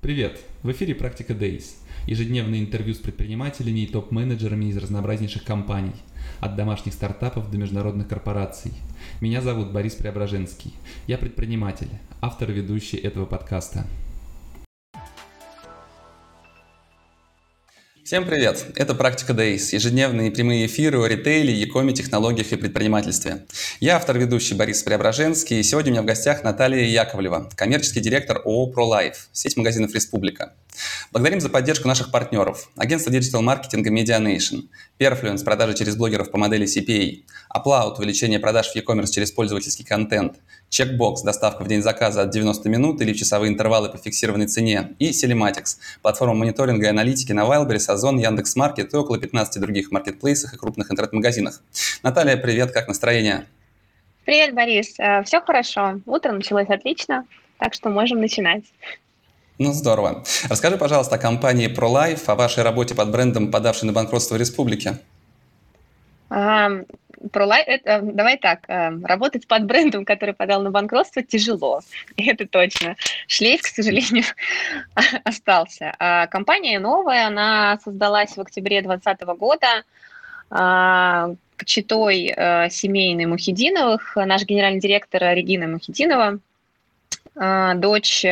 Привет! В эфире «Практика Days» – ежедневное интервью с предпринимателями и топ-менеджерами из разнообразнейших компаний, от домашних стартапов до международных корпораций. Меня зовут Борис Преображенский. Я предприниматель, автор и ведущий этого подкаста – Всем привет! Это «Практика Days» – ежедневные прямые эфиры о ритейле, якоме, технологиях и предпринимательстве. Я автор-ведущий Борис Преображенский, и сегодня у меня в гостях Наталья Яковлева, коммерческий директор ООО ProLife, сеть магазинов «Республика». Благодарим за поддержку наших партнеров. Агентство диджитал-маркетинга Medianation, Perfluence – продажи через блогеров по модели CPA, Uploud – увеличение продаж в e-commerce через пользовательский контент – Checkbox – доставка в день заказа от 90 минут или в часовые интервалы по фиксированной цене. И Telematics – платформа мониторинга и аналитики на Wildberries, Озон, Яндекс.Маркет и около 15 других маркетплейсах и крупных интернет-магазинах. Наталья, привет, как настроение? Привет, Борис. Э, Все хорошо. Утро началось отлично, так что можем начинать. Ну, здорово. Расскажи, пожалуйста, о компании ProLife, о вашей работе под брендом, подавшей на банкротство республики. ProLife, это, давай так, э, работать под брендом, который подал на банкротство, тяжело, это точно. Шлейф, к сожалению, остался. А компания новая, она создалась в октябре 2020 года, а, читой э, семейной Мухидиновых, наш генеральный директор Регина Мухидинова, а, дочь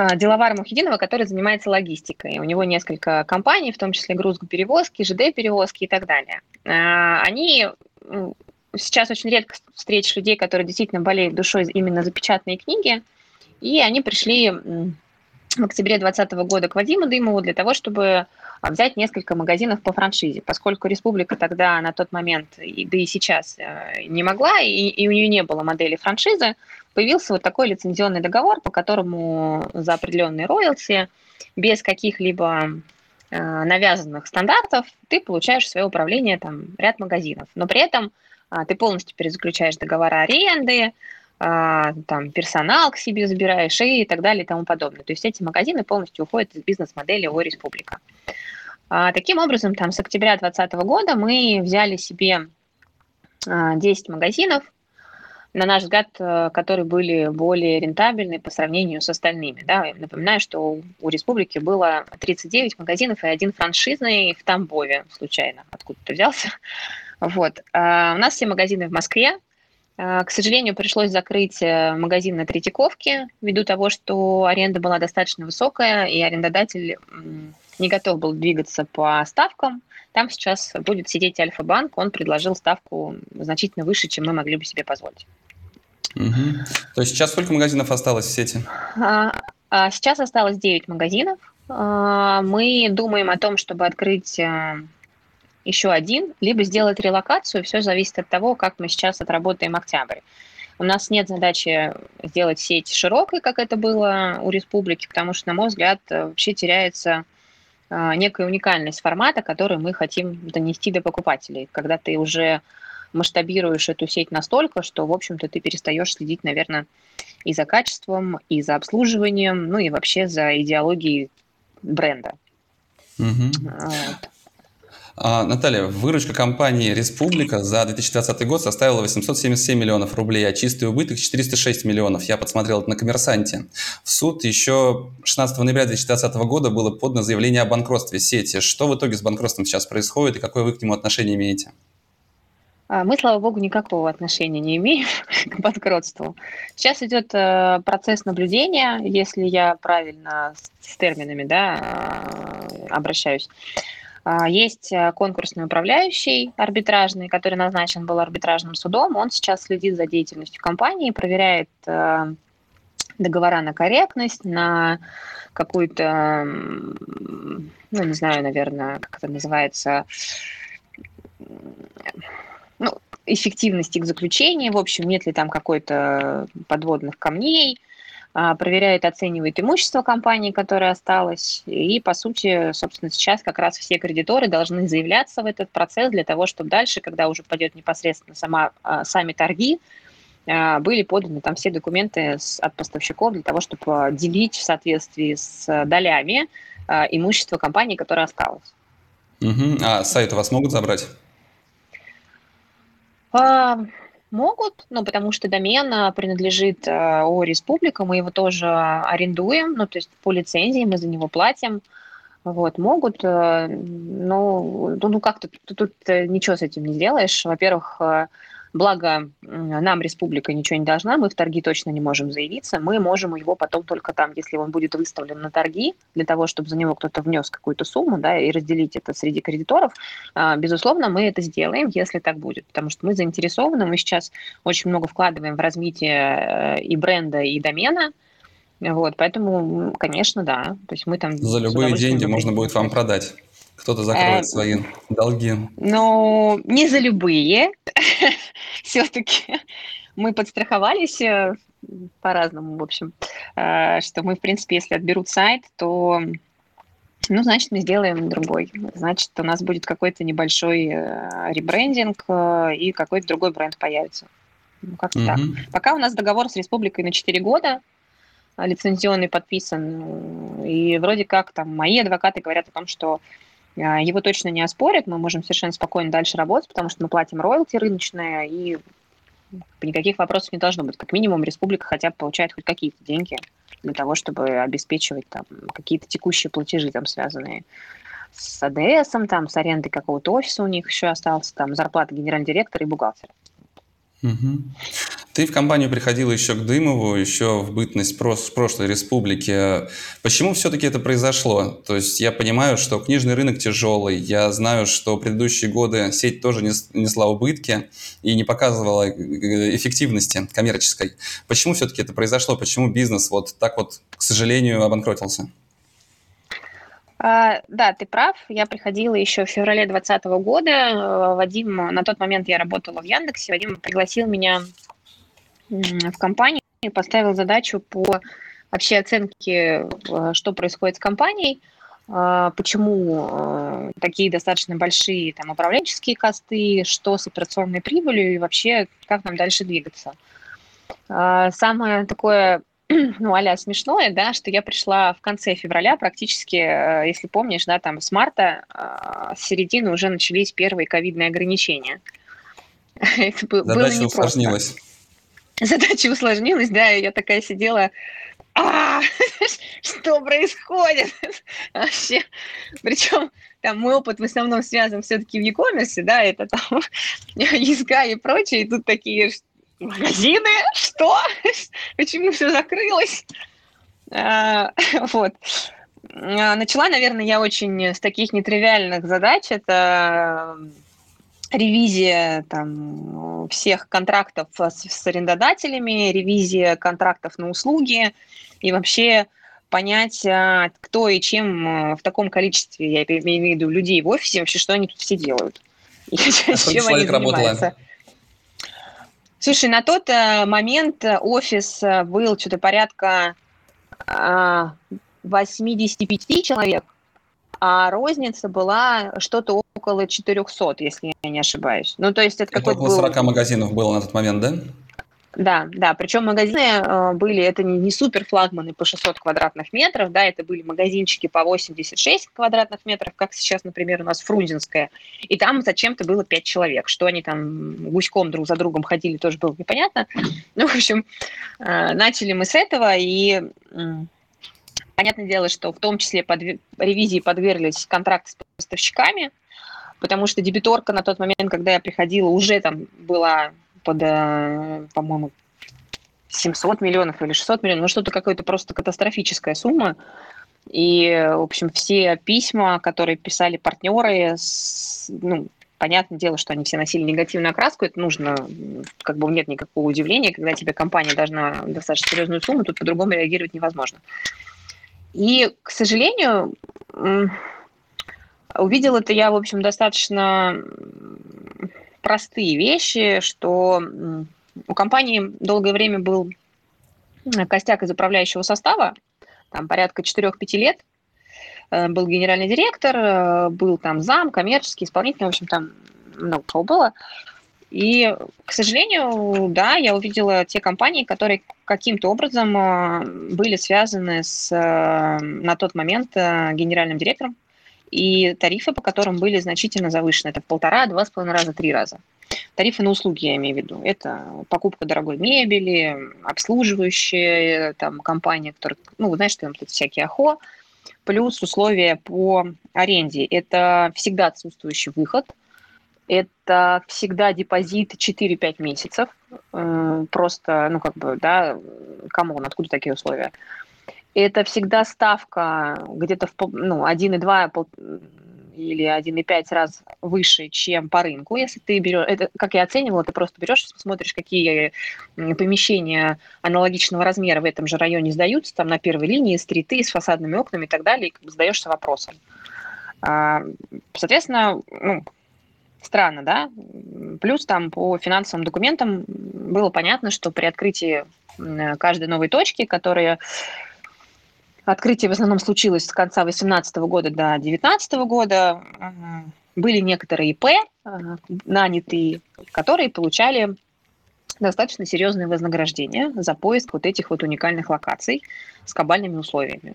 э, Деловара Мухидинова, который занимается логистикой. У него несколько компаний, в том числе грузоперевозки, ЖД-перевозки и так далее. А, они сейчас очень редко встретишь людей, которые действительно болеют душой именно за печатные книги, и они пришли в октябре 2020 года к Вадиму Дымову для того, чтобы а, взять несколько магазинов по франшизе, поскольку республика тогда на тот момент, да и сейчас, э, не могла, и, и у нее не было модели франшизы, появился вот такой лицензионный договор, по которому за определенные роялти, без каких-либо Э, навязанных стандартов, ты получаешь в свое управление там ряд магазинов. Но при этом а, ты полностью перезаключаешь договора аренды, а, там персонал к себе забираешь и так далее и тому подобное. То есть эти магазины полностью уходят из бизнес-модели ООО «Республика». А, таким образом, там с октября 2020 года мы взяли себе 10 магазинов, на наш взгляд, э, которые были более рентабельны по сравнению с остальными. Да? Напоминаю, что у республики было 39 магазинов и один франшизный в Тамбове, случайно, откуда ты взялся. Вот. А у нас все магазины в Москве. А, к сожалению, пришлось закрыть э, магазин на Третьяковке ввиду того, что аренда была достаточно высокая, и арендодатель не готов был двигаться по ставкам. Там сейчас будет сидеть Альфа-банк, он предложил ставку значительно выше, чем мы могли бы себе позволить. Угу. То есть сейчас сколько магазинов осталось в сети? А, а сейчас осталось 9 магазинов. А, мы думаем о том, чтобы открыть а, еще один, либо сделать релокацию. Все зависит от того, как мы сейчас отработаем октябрь. У нас нет задачи сделать сеть широкой, как это было у республики, потому что, на мой взгляд, вообще теряется некая уникальность формата, который мы хотим донести до покупателей. Когда ты уже масштабируешь эту сеть настолько, что, в общем-то, ты перестаешь следить, наверное, и за качеством, и за обслуживанием, ну и вообще за идеологией бренда. Угу. Вот. А, Наталья, выручка компании «Республика» за 2020 год составила 877 миллионов рублей, а чистый убыток 406 миллионов. Я подсмотрел это на «Коммерсанте». В суд еще 16 ноября 2020 года было подано заявление о банкротстве сети. Что в итоге с банкротством сейчас происходит и какое вы к нему отношение имеете? А, мы, слава богу, никакого отношения не имеем к банкротству. Сейчас идет э, процесс наблюдения, если я правильно с терминами да, э, обращаюсь. А, есть э, конкурсный управляющий арбитражный, который назначен был арбитражным судом. Он сейчас следит за деятельностью компании, проверяет договора на корректность, на какую-то, ну, не знаю, наверное, как это называется, ну, эффективность их заключения, в общем, нет ли там какой-то подводных камней, проверяет, оценивает имущество компании, которое осталось. И, по сути, собственно, сейчас как раз все кредиторы должны заявляться в этот процесс для того, чтобы дальше, когда уже пойдет непосредственно сама, а, сами торги, а, были поданы там все документы от поставщиков для того, чтобы делить в соответствии с долями имущество компании, которое осталось. Угу. А сайт у вас могут забрать? Могут, ну, потому что домен принадлежит э, «Республика», мы его тоже арендуем, ну, то есть по лицензии мы за него платим. Вот, могут, э, но ну, ну как тут, тут, тут ничего с этим не сделаешь. Во-первых, э, Благо, нам республика ничего не должна, мы в торги точно не можем заявиться, мы можем его потом только там, если он будет выставлен на торги, для того, чтобы за него кто-то внес какую-то сумму, да, и разделить это среди кредиторов, а, безусловно, мы это сделаем, если так будет, потому что мы заинтересованы, мы сейчас очень много вкладываем в развитие э, и бренда, и домена, вот, поэтому, конечно, да, то есть мы там... За любые деньги можно будет вам продать. Кто-то закроет э, свои долги. Ну, не за любые. Все-таки мы подстраховались э, по-разному, в общем, э, что мы, в принципе, если отберут сайт, то, ну, значит, мы сделаем другой. Значит, у нас будет какой-то небольшой э, ребрендинг и какой-то другой бренд появится. Ну, как-то mm-hmm. так. Пока у нас договор с республикой на 4 года, лицензионный подписан, и вроде как там мои адвокаты говорят о том, что его точно не оспорят, мы можем совершенно спокойно дальше работать, потому что мы платим роялти рыночные, и никаких вопросов не должно быть. Как минимум, республика хотя бы получает хоть какие-то деньги для того, чтобы обеспечивать там какие-то текущие платежи, там, связанные с АДС, там, с арендой какого-то офиса у них еще остался, там, зарплата генерального директора и бухгалтера. Угу. Ты в компанию приходила еще к Дымову, еще в бытность в прошлой республике. Почему все-таки это произошло? То есть я понимаю, что книжный рынок тяжелый, я знаю, что предыдущие годы сеть тоже несла убытки и не показывала э, эффективности коммерческой. Почему все-таки это произошло? Почему бизнес вот так вот, к сожалению, обанкротился? А, да, ты прав. Я приходила еще в феврале 2020 года. Э, Вадим, на тот момент я работала в Яндексе. Вадим пригласил меня в компанию, поставил задачу по вообще оценке, э, что происходит с компанией, э, почему такие достаточно большие там управленческие косты, что с операционной прибылью и вообще как нам дальше двигаться. Самое такое ну, а смешное, да, что я пришла в конце февраля, практически, э, если помнишь, да, там с марта, э, с середины уже начались первые ковидные ограничения. Это Задача усложнилась. Задача усложнилась, да, и я такая сидела, а, что происходит? Вообще, причем там мой опыт в основном связан все-таки в e-commerce, да, это там языка и прочее, и тут такие, магазины? Что? Почему все закрылось? А, вот. А, начала, наверное, я очень с таких нетривиальных задач. Это ревизия там, всех контрактов с, с арендодателями, ревизия контрактов на услуги и вообще понять, а, кто и чем в таком количестве, я имею в виду людей в офисе, вообще, что они тут все делают. И а чем они занимаются. Работало? Слушай, на тот э, момент э, офис э, был что-то порядка 85 человек, а розница была что-то около 400, если я не ошибаюсь. Ну, то есть это, это какой-то около 40 был... магазинов было на тот момент, да? Да, да, причем магазины э, были, это не, не супер флагманы по 600 квадратных метров, да, это были магазинчики по 86 квадратных метров, как сейчас, например, у нас Фрунзенская, и там зачем-то было 5 человек, что они там гуськом друг за другом ходили, тоже было непонятно. Ну, в общем, э, начали мы с этого, и э, понятное дело, что в том числе под ревизии подверглись контракты с поставщиками, потому что дебиторка на тот момент, когда я приходила, уже там была под, э, по-моему, 700 миллионов или 600 миллионов, ну что-то какое-то просто катастрофическая сумма. И, в общем, все письма, которые писали партнеры, с, ну, понятное дело, что они все носили негативную окраску, это нужно, как бы нет никакого удивления, когда тебе компания должна достаточно серьезную сумму, тут по-другому реагировать невозможно. И, к сожалению, увидел это я, в общем, достаточно простые вещи, что у компании долгое время был костяк из управляющего состава, там порядка 4-5 лет, э, был генеральный директор, э, был там зам, коммерческий, исполнительный, в общем, там много кого было. И, к сожалению, да, я увидела те компании, которые каким-то образом э, были связаны с на тот момент генеральным директором, и тарифы по которым были значительно завышены. Это в полтора, два с половиной раза, три раза. тарифы на услуги, я имею в виду. Это покупка дорогой мебели, обслуживающая там, компания, которая, ну, знаешь, там тут всякие АХО, плюс условия по аренде. Это всегда отсутствующий выход, это всегда депозит 4-5 месяцев. Э, просто, ну, как бы, да, come on, откуда такие условия? Это всегда ставка где-то в ну, 1,2 или 1,5 раз выше, чем по рынку. Если ты берешь, это, как я оценивала, ты просто берешь, смотришь, какие помещения аналогичного размера в этом же районе сдаются, там на первой линии, стриты с фасадными окнами и так далее, и как бы задаешься вопросом. А, соответственно, ну, странно, да? Плюс там по финансовым документам было понятно, что при открытии каждой новой точки, которая Открытие в основном случилось с конца 2018 года до 2019 года. Были некоторые ИП, нанятые, которые получали достаточно серьезные вознаграждения за поиск вот этих вот уникальных локаций с кабальными условиями.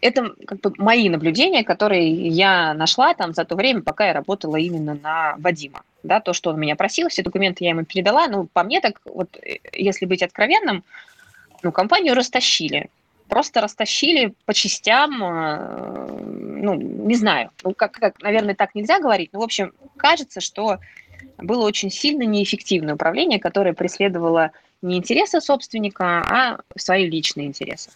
Это как бы мои наблюдения, которые я нашла там за то время, пока я работала именно на Вадима. Да, то, что он меня просил, все документы я ему передала. Ну, по мне так, вот, э, если быть откровенным, ну, компанию растащили просто растащили по частям, э, ну, не знаю, ну, как, как, наверное, так нельзя говорить, но, в общем, кажется, что было очень сильно неэффективное управление, которое преследовало не интересы собственника, а свои личные интересы.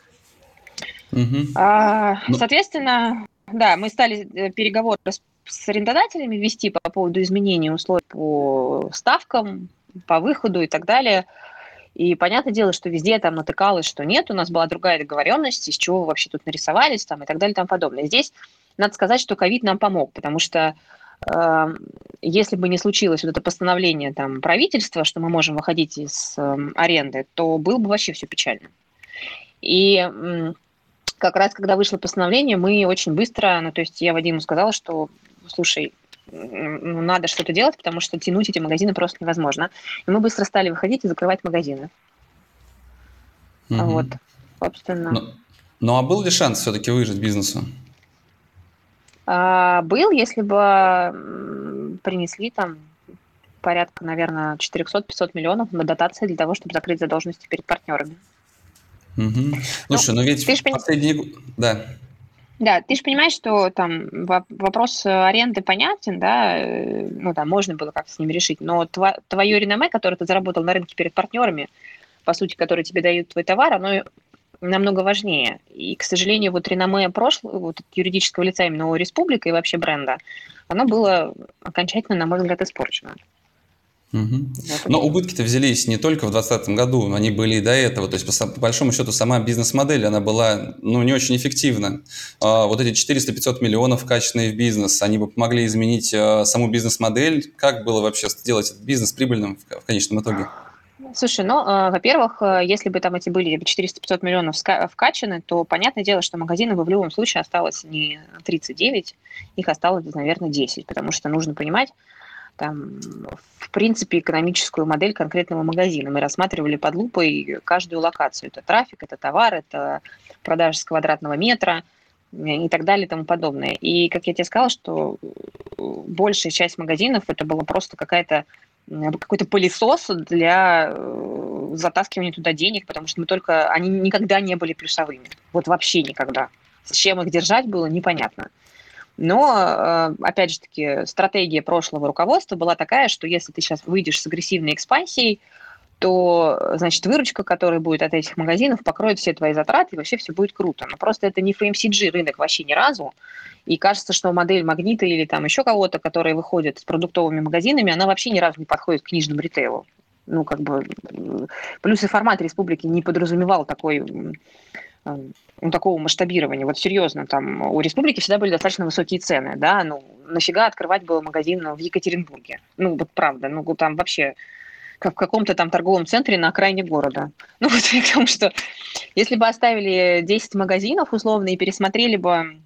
Угу. А, ну... Соответственно, да, мы стали э, переговоры с, с арендодателями вести по поводу изменения условий по ставкам, по выходу и так далее – и понятное дело, что везде там натыкалось, что нет, у нас была другая договоренность, из чего вы вообще тут нарисовались там, и так далее и тому подобное. Здесь надо сказать, что ковид нам помог, потому что э, если бы не случилось вот это постановление там, правительства, что мы можем выходить из э, аренды, то было бы вообще все печально. И как раз, когда вышло постановление, мы очень быстро, ну, то есть я Вадиму сказала, что, слушай, ну, надо что-то делать, потому что тянуть эти магазины просто невозможно. И мы быстро стали выходить и закрывать магазины. Угу. Вот, собственно. Ну, ну а был ли шанс все-таки выжить бизнесу? А, был, если бы принесли там порядка, наверное, 400-500 миллионов на дотации для того, чтобы закрыть задолженности перед партнерами. Угу. Слушай, ну, ну ведь ты последние... Да. Да, ты же понимаешь, что там вопрос аренды понятен, да, э, ну там можно было как-то с ним решить, но тво, твое реноме, которое ты заработал на рынке перед партнерами, по сути, которые тебе дают твой товар, оно намного важнее. И, к сожалению, вот реноме прошлого, вот юридического лица именно республика и вообще бренда, оно было окончательно, на мой взгляд, испорчено. Угу. Но убытки-то взялись не только в 2020 году, они были и до этого. То есть, по, по большому счету, сама бизнес-модель, она была ну, не очень эффективна. А, вот эти 400-500 миллионов качественные в бизнес, они бы помогли изменить а, саму бизнес-модель. Как было вообще сделать этот бизнес прибыльным в, в конечном итоге? Слушай, ну, э, во-первых, если бы там эти были 400-500 миллионов вкачаны, то понятное дело, что магазинов бы в любом случае осталось не 39, их осталось, наверное, 10, потому что нужно понимать, там, в принципе, экономическую модель конкретного магазина. Мы рассматривали под лупой каждую локацию. Это трафик, это товар, это продажа с квадратного метра и так далее и тому подобное. И, как я тебе сказала, что большая часть магазинов это было просто какая-то какой-то пылесос для э, затаскивания туда денег, потому что мы только, они никогда не были плюсовыми. Вот вообще никогда. С чем их держать было непонятно. Но, э, опять же таки, стратегия прошлого руководства была такая, что если ты сейчас выйдешь с агрессивной экспансией, то, значит, выручка, которая будет от этих магазинов, покроет все твои затраты, и вообще все будет круто. Но просто это не FMCG рынок вообще ни разу. И кажется, что модель Магнита или там еще кого-то, которые выходят с продуктовыми магазинами, она вообще ни разу не подходит к книжному ритейлу. Ну, как бы, плюс и формат республики не подразумевал такой ну, такого масштабирования. Вот серьезно, там у республики всегда были достаточно высокие цены, да, ну, нафига открывать был магазин в Екатеринбурге? Ну, вот правда, ну, там вообще как в каком-то там торговом центре на окраине города. Ну, вот я к тому, что если бы оставили 10 магазинов условно и пересмотрели бы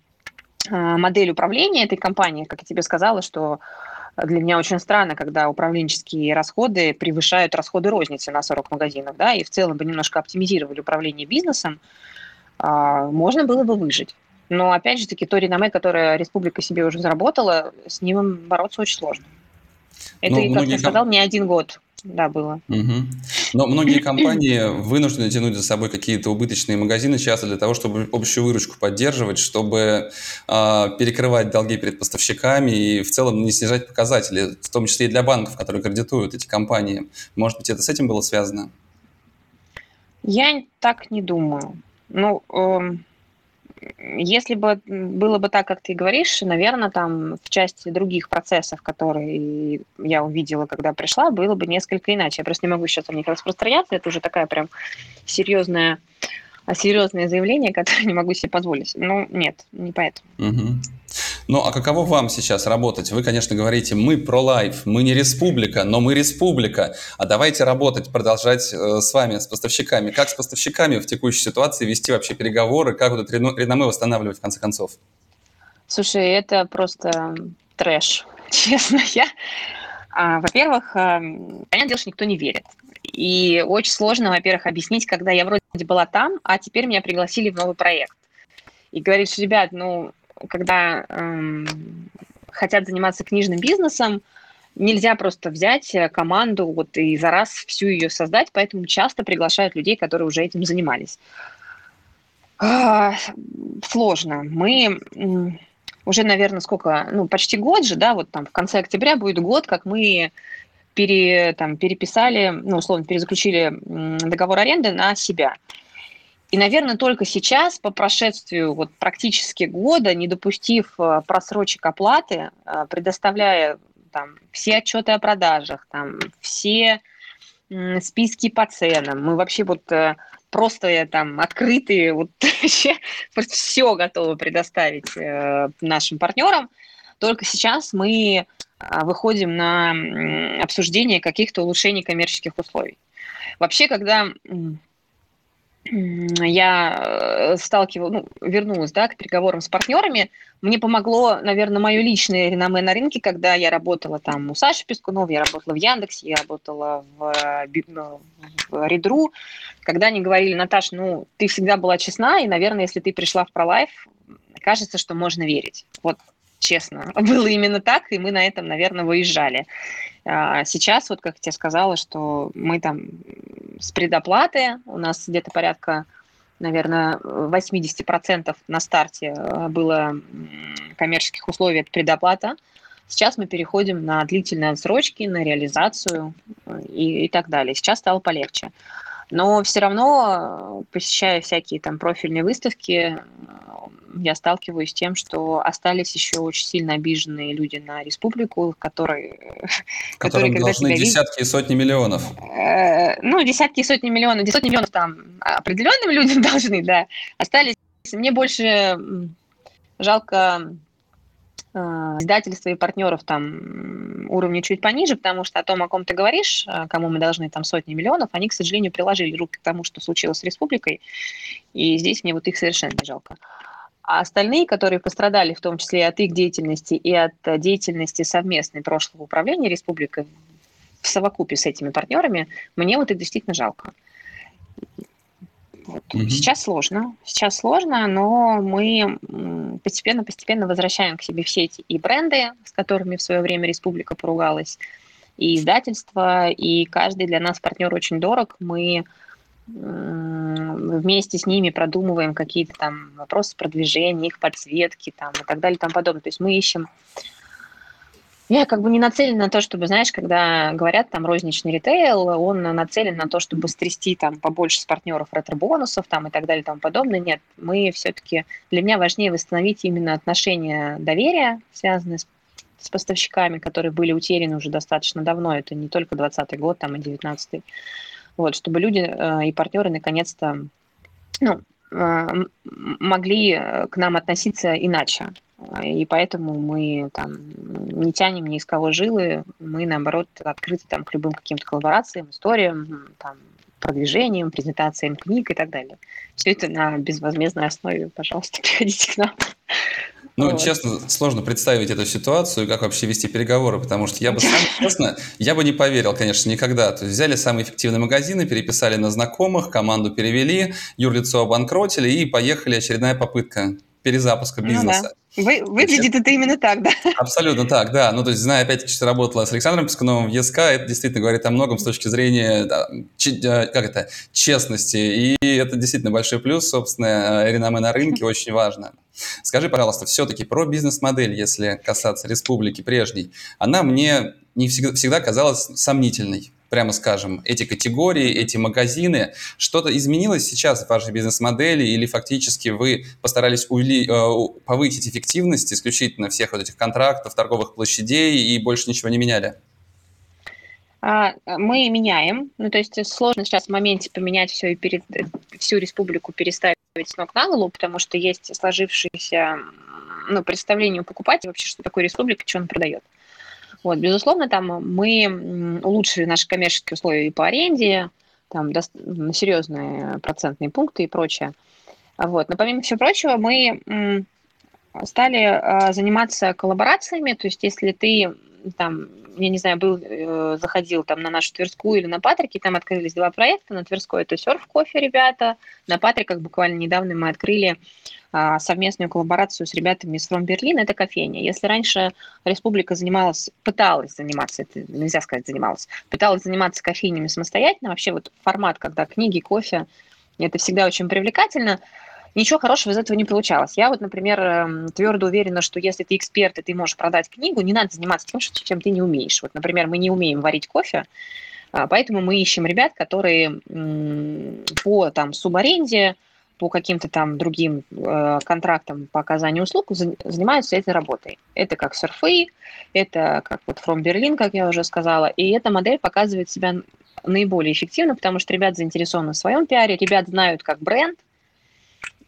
а, модель управления этой компании, как я тебе сказала, что для меня очень странно, когда управленческие расходы превышают расходы розницы на 40 магазинов, да, и в целом бы немножко оптимизировали управление бизнесом, можно было бы выжить. Но, опять же таки, то реноме, которое республика себе уже заработала, с ним бороться очень сложно. Это, ну, как я сказал, не один год да, было. Угу. Но многие компании вынуждены тянуть за собой какие-то убыточные магазины часто для того, чтобы общую выручку поддерживать, чтобы э, перекрывать долги перед поставщиками и в целом не снижать показатели, в том числе и для банков, которые кредитуют эти компании. Может быть, это с этим было связано? Я так не думаю. Ну, э, если бы было бы так, как ты говоришь, наверное, там в части других процессов, которые я увидела, когда пришла, было бы несколько иначе. Я просто не могу сейчас о них распространяться. Это уже такая прям серьезная серьезное заявление, которое не могу себе позволить. Ну, нет, не поэтому. Угу. Ну, а каково вам сейчас работать? Вы, конечно, говорите, мы про лайф, мы не республика, но мы республика. А давайте работать, продолжать э, с вами, с поставщиками. Как с поставщиками в текущей ситуации вести вообще переговоры, как вот это реноме восстанавливать в конце концов? Слушай, это просто трэш, честно. Я, а, во-первых, а, понятное дело, что никто не верит. И очень сложно, во-первых, объяснить, когда я вроде была там, а теперь меня пригласили в новый проект. И говоришь, ребят, ну, когда эм, хотят заниматься книжным бизнесом, нельзя просто взять э, команду вот и за раз всю ее создать, поэтому часто приглашают людей, которые уже этим занимались. А, сложно. Мы уже, наверное, сколько, ну, почти год же, да, вот там в конце октября будет год, как мы пере, там, переписали, ну, условно, перезаключили договор аренды на себя. И, наверное, только сейчас, по прошествию вот практически года, не допустив э, просрочек оплаты, э, предоставляя там, все отчеты о продажах, там, все списки по ценам, мы вообще вот э, просто там открытые, вот вообще все готовы предоставить нашим партнерам. Только сейчас мы выходим на обсуждение каких-то улучшений коммерческих условий. Вообще, когда я э, сталкивалась, ну, вернулась, да, к переговорам с партнерами, мне помогло, наверное, мое личное реноме на рынке, когда я работала там у Саши Пескунова, я работала в Яндексе, я работала в, э, ну, в Редру, когда они говорили, Наташ, ну, ты всегда была честна, и, наверное, если ты пришла в ProLife, кажется, что можно верить. Вот честно. Было именно так, и мы на этом, наверное, выезжали. А сейчас, вот как я тебе сказала, что мы там с предоплаты, у нас где-то порядка, наверное, 80% на старте э, было коммерческих условий от предоплата. Сейчас мы переходим на длительные отсрочки, на реализацию э, и, и так далее. Сейчас стало полегче. Но все равно, посещая всякие там профильные выставки, я сталкиваюсь с тем, что остались еще очень сильно обиженные люди на республику, которые... Которым которые, должны десятки и сотни миллионов. Э, ну, десятки и сотни миллионов. Сотни миллионов там определенным людям должны, да. Остались... Мне больше жалко э, издательства и партнеров там уровня чуть пониже, потому что о том, о ком ты говоришь, э, кому мы должны там сотни миллионов, они, к сожалению, приложили руки к тому, что случилось с республикой, и здесь мне вот их совершенно не жалко. А остальные, которые пострадали в том числе и от их деятельности, и от э, деятельности совместной прошлого управления республикой в совокупе с этими партнерами, мне вот их действительно жалко. Вот. Mm-hmm. Сейчас сложно, сейчас сложно, но мы постепенно-постепенно возвращаем к себе все эти и бренды, с которыми в свое время республика поругалась, и издательства, и каждый для нас партнер очень дорог. Мы вместе с ними продумываем какие-то там вопросы продвижения, их подсветки там, и так далее и тому подобное. То есть мы ищем... Я как бы не нацелен на то, чтобы, знаешь, когда говорят там розничный ритейл, он нацелен на то, чтобы стрясти там побольше с партнеров ретро-бонусов там и так далее и тому подобное. Нет, мы все-таки... Для меня важнее восстановить именно отношения доверия, связанные с с поставщиками, которые были утеряны уже достаточно давно. Это не только 2020 год, там и 19 вот, чтобы люди э, и партнеры наконец-то ну, э, могли э, к нам относиться иначе. И поэтому мы там не тянем ни из кого жилы, мы, наоборот, открыты там, к любым каким-то коллаборациям, историям, там, продвижением, презентациям книг и так далее. Все это на безвозмездной основе. Пожалуйста, приходите к нам. Ну, вот. честно, сложно представить эту ситуацию, как вообще вести переговоры, потому что я бы сам, честно, я бы не поверил, конечно, никогда. То есть взяли самые эффективные магазины, переписали на знакомых, команду перевели, юрлицо обанкротили и поехали очередная попытка перезапуска бизнеса. Ну, да. Вы, выглядит это именно так, да? Абсолютно так, да. Ну, то есть, зная, опять-таки, что работала с Александром Пискуновым в ЕСК, это действительно говорит о многом с точки зрения, да, ч, как это, честности. И это действительно большой плюс, собственно, э, реноме на рынке очень важно. Скажи, пожалуйста, все-таки про бизнес-модель, если касаться республики прежней, она мне не всегда, всегда казалась сомнительной прямо скажем, эти категории, эти магазины. Что-то изменилось сейчас в вашей бизнес-модели или фактически вы постарались ули, э, повысить эффективность исключительно всех вот этих контрактов, торговых площадей и больше ничего не меняли? А, мы меняем, ну то есть сложно сейчас в моменте поменять все и перед, всю республику переставить с ног на голову, потому что есть сложившееся ну, представление у покупателя вообще, что такое республика, что он продает. Вот, безусловно, там мы улучшили наши коммерческие условия и по аренде, там серьезные процентные пункты и прочее. Вот. Но помимо всего прочего, мы стали а, заниматься коллаборациями, то есть если ты там, я не знаю, был, э, заходил там на нашу Тверскую или на Патрике, там открылись два проекта, на Тверской. Это серф кофе, ребята, на Патриках буквально недавно мы открыли а, совместную коллаборацию с ребятами из From Berlin, это кофейня. Если раньше республика занималась, пыталась заниматься, это нельзя сказать занималась, пыталась заниматься кофейнями самостоятельно, вообще вот формат, когда книги, кофе, это всегда очень привлекательно, ничего хорошего из этого не получалось. Я вот, например, эм, твердо уверена, что если ты эксперт и ты можешь продать книгу, не надо заниматься тем, чем ты не умеешь. Вот, например, мы не умеем варить кофе, а, поэтому мы ищем ребят, которые по там субаренде, по каким-то там другим э, контрактам по оказанию услуг занимаются этой работой. Это как серфы, это как вот From Berlin, как я уже сказала, и эта модель показывает себя наиболее эффективно, потому что ребят заинтересованы в своем пиаре, ребят знают как бренд,